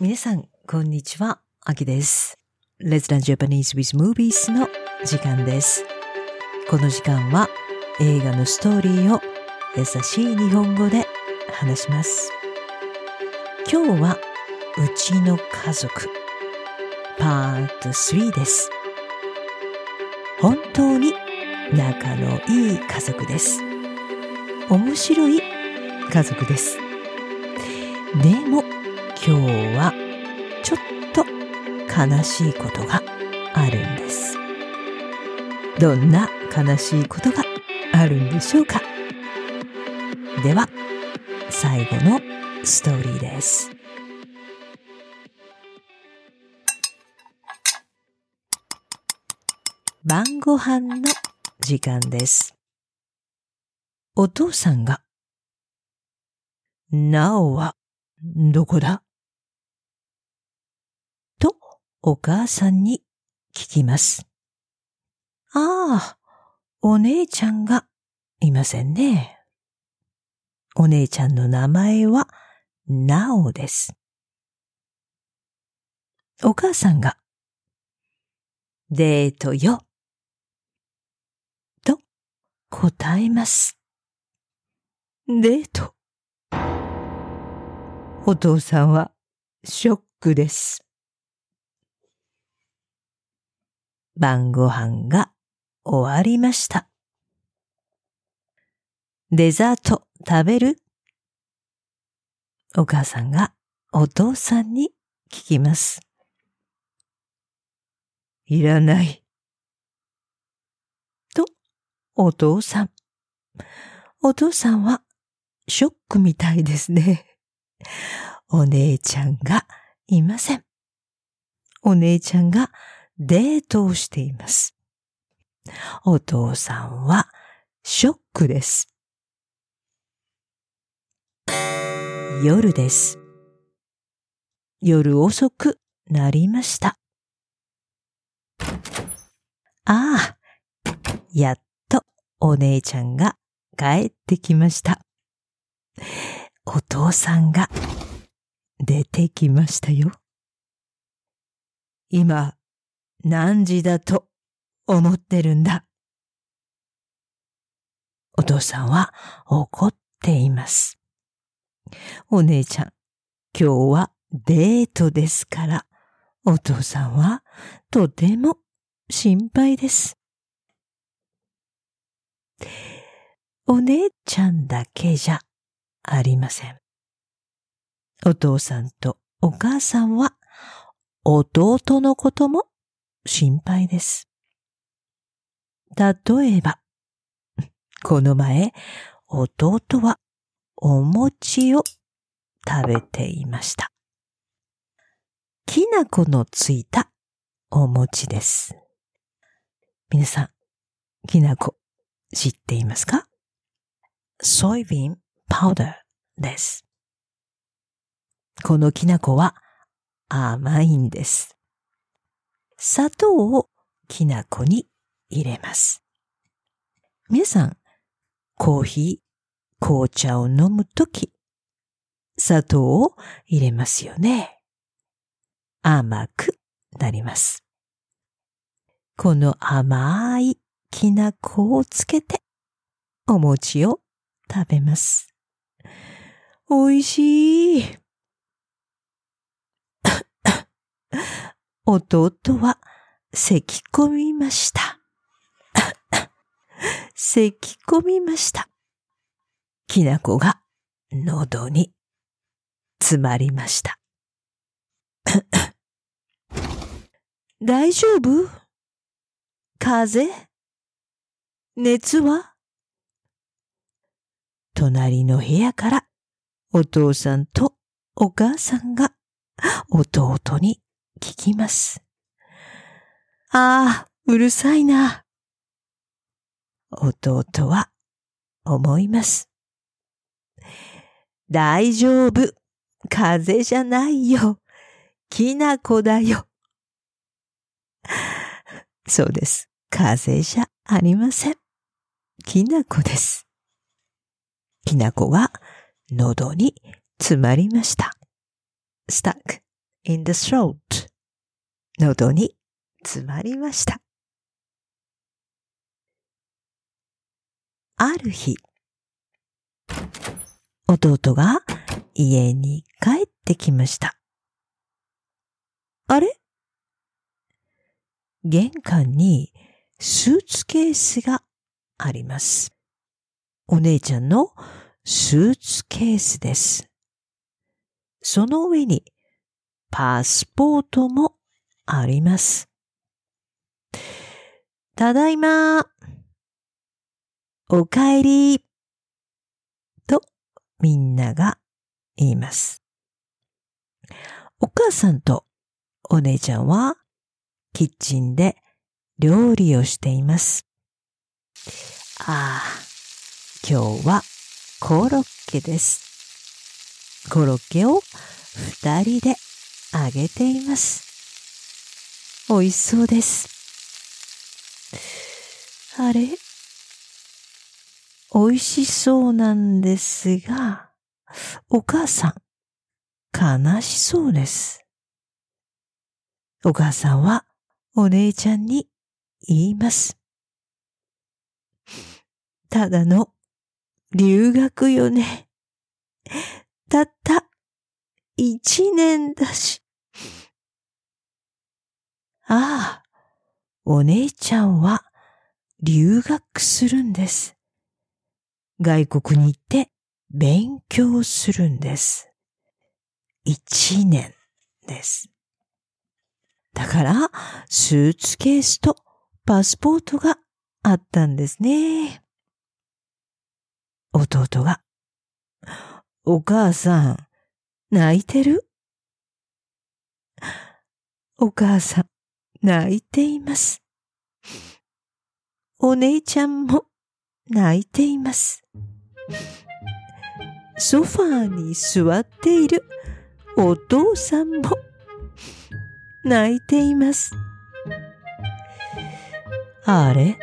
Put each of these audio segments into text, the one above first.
皆さん、こんにちは。あきです。Let's Learn Japanese with Movies の時間です。この時間は映画のストーリーを優しい日本語で話します。今日はうちの家族パート3です。本当に仲のいい家族です。面白い家族です。でも今日はちょっと悲しいことがあるんです。どんな悲しいことがあるんでしょうかでは、最後のストーリーです。晩ご飯の時間です。お父さんが、なおはどこだ？お母さんに聞きます。ああ、お姉ちゃんがいませんね。お姉ちゃんの名前はなおです。お母さんが、デートよ。と答えます。デート。お父さんはショックです。晩ご飯が終わりました。デザート食べる？お母さんがお父さんに聞きます。いらない。と、お父さん。お父さんはショックみたいですね。お姉ちゃんがいません。お姉ちゃんがデートをしています。お父さんはショックです。夜です。夜遅くなりました。ああ、やっとお姉ちゃんが帰ってきました。お父さんが出てきましたよ。今、何時だと思ってるんだ？お父さんは怒っています。お姉ちゃん、今日はデートですから、お父さんはとても心配です。お姉ちゃんだけじゃありません。お父さんとお母さんは弟のことも心配です。例えば、この前、弟はお餅を食べていました。きな粉のついたお餅です。皆さん、きな粉知っていますか？ソイビンパウダーです。このきな粉は甘いんです。砂糖をきな粉に入れます。皆さん、コーヒー、紅茶を飲むとき、砂糖を入れますよね。甘くなります。この甘いきな粉をつけて、お餅を食べます。おいしい。弟は咳き込みました。咳き込みました。きな粉が喉に詰まりました。大丈夫？風？邪熱は？隣の部屋からお父さんとお母さんが弟に聞きます。ああ、うるさいな。弟は思います。大丈夫。風邪じゃないよ。きな粉だよ。そうです。風邪じゃありません。きな粉です。きな粉が喉に詰まりました。stuck in the throat. 喉に詰まりました。ある日、弟が家に帰ってきました。あれ？玄関にスーツケースがあります。お姉ちゃんのスーツケースです。その上にパスポートもあります。ただいま。おかえり。とみんなが言います。お母さんとお姉ちゃんはキッチンで料理をしています。ああ、今日はコロッケです。コロッケを二人で揚げています。美味しそうです。あれ？美味しそうなんですが、お母さん、悲しそうです。お母さんはお姉ちゃんに言います。ただの留学よね。たった一年だし。ああ、お姉ちゃんは留学するんです。外国に行って勉強するんです。一年です。だから、スーツケースとパスポートがあったんですね。弟が、お母さん、泣いてる？お母さん、泣いています。お姉ちゃんも泣いています。ソファーに座っているお父さんも泣いています。あれ？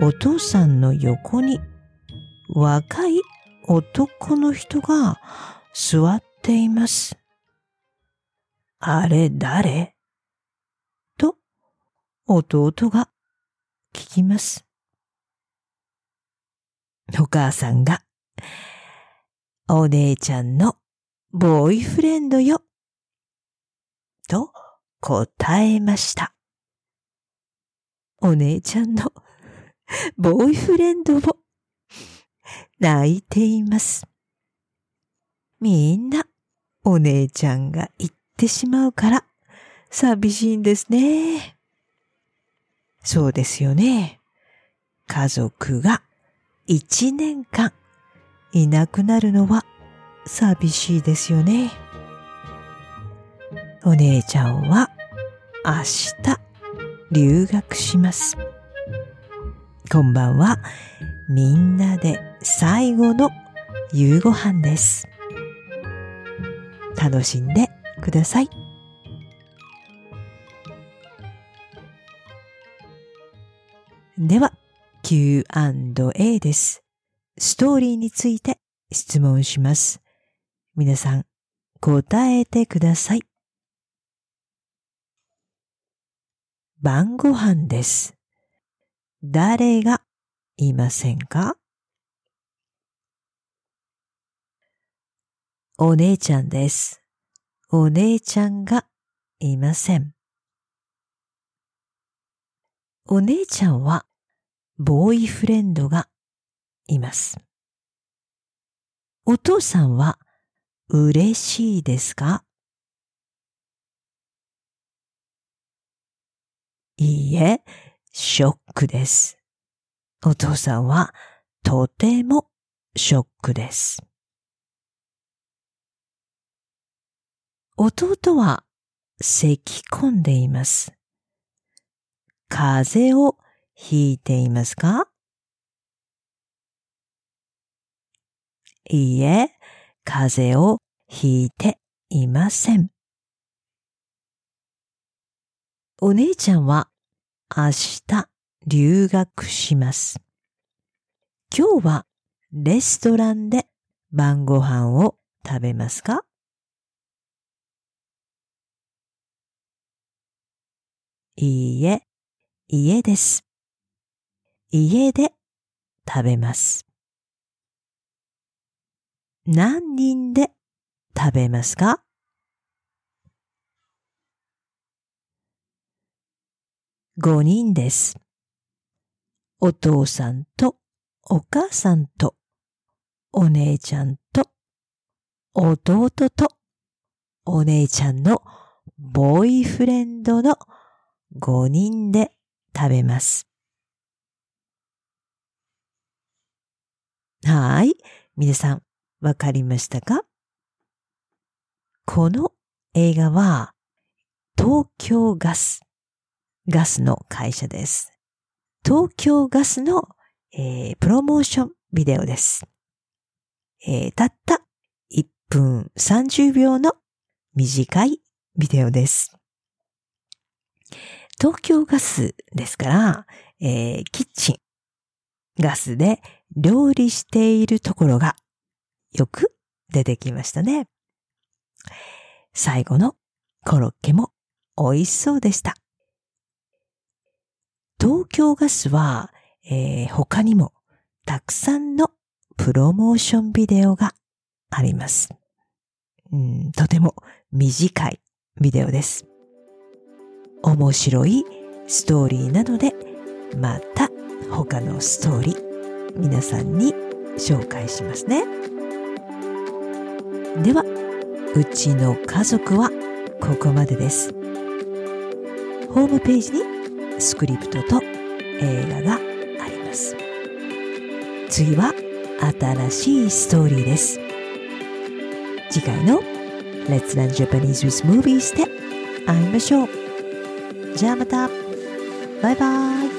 お父さんの横に若い男の人が座っています。あれ誰？と弟が聞きます。お母さんが、お姉ちゃんのボーイフレンドよ。と答えました。お姉ちゃんのボーイフレンドも泣いています。みんなお姉ちゃんが行ってしまうから寂しいんですね。そうですよね。家族が一年間いなくなるのは寂しいですよね。お姉ちゃんは明日留学します。こんばんは。みんなで最後の夕ご飯です。楽しんでください。では、Q&A です。ストーリーについて質問します。皆さん、答えてください。晩ご飯です。誰がいませんか？お姉ちゃんです。お姉ちゃんがいません。お姉ちゃんはボーイフレンドがいます。お父さんは嬉しいですか？いいえ、ショックです。お父さんはとてもショックです。弟は咳き込んでいます。風邪をひいていますか？いいえ、風邪をひいていません。お姉ちゃんは明日留学します。今日はレストランで晩ご飯を食べますか？いいえ、家です。家で食べます。何人で食べますか？5人です。お父さんとお母さんとお姉ちゃんと弟とお姉ちゃんのボーイフレンドの5人で食べます。はい。皆さん、わかりましたか？この映画は、東京ガス、ガスの会社です。東京ガスの、えー、プロモーションビデオです。えー、たった1分30秒の短いビデオです。東京ガスですから、えー、キッチン、ガスで料理しているところがよく出てきましたね。最後のコロッケも美味しそうでした。東京ガスは、えー、他にもたくさんのプロモーションビデオがあります。うん、とても短いビデオです。面白いストーリーなので、また他のストーリー皆さんに紹介しますね。では、うちの家族はここまでです。ホームページにスクリプトと映画があります。次は新しいストーリーです。次回の Let's Learn Japanese with Movies で会いましょう。じゃあまた。バイバイ。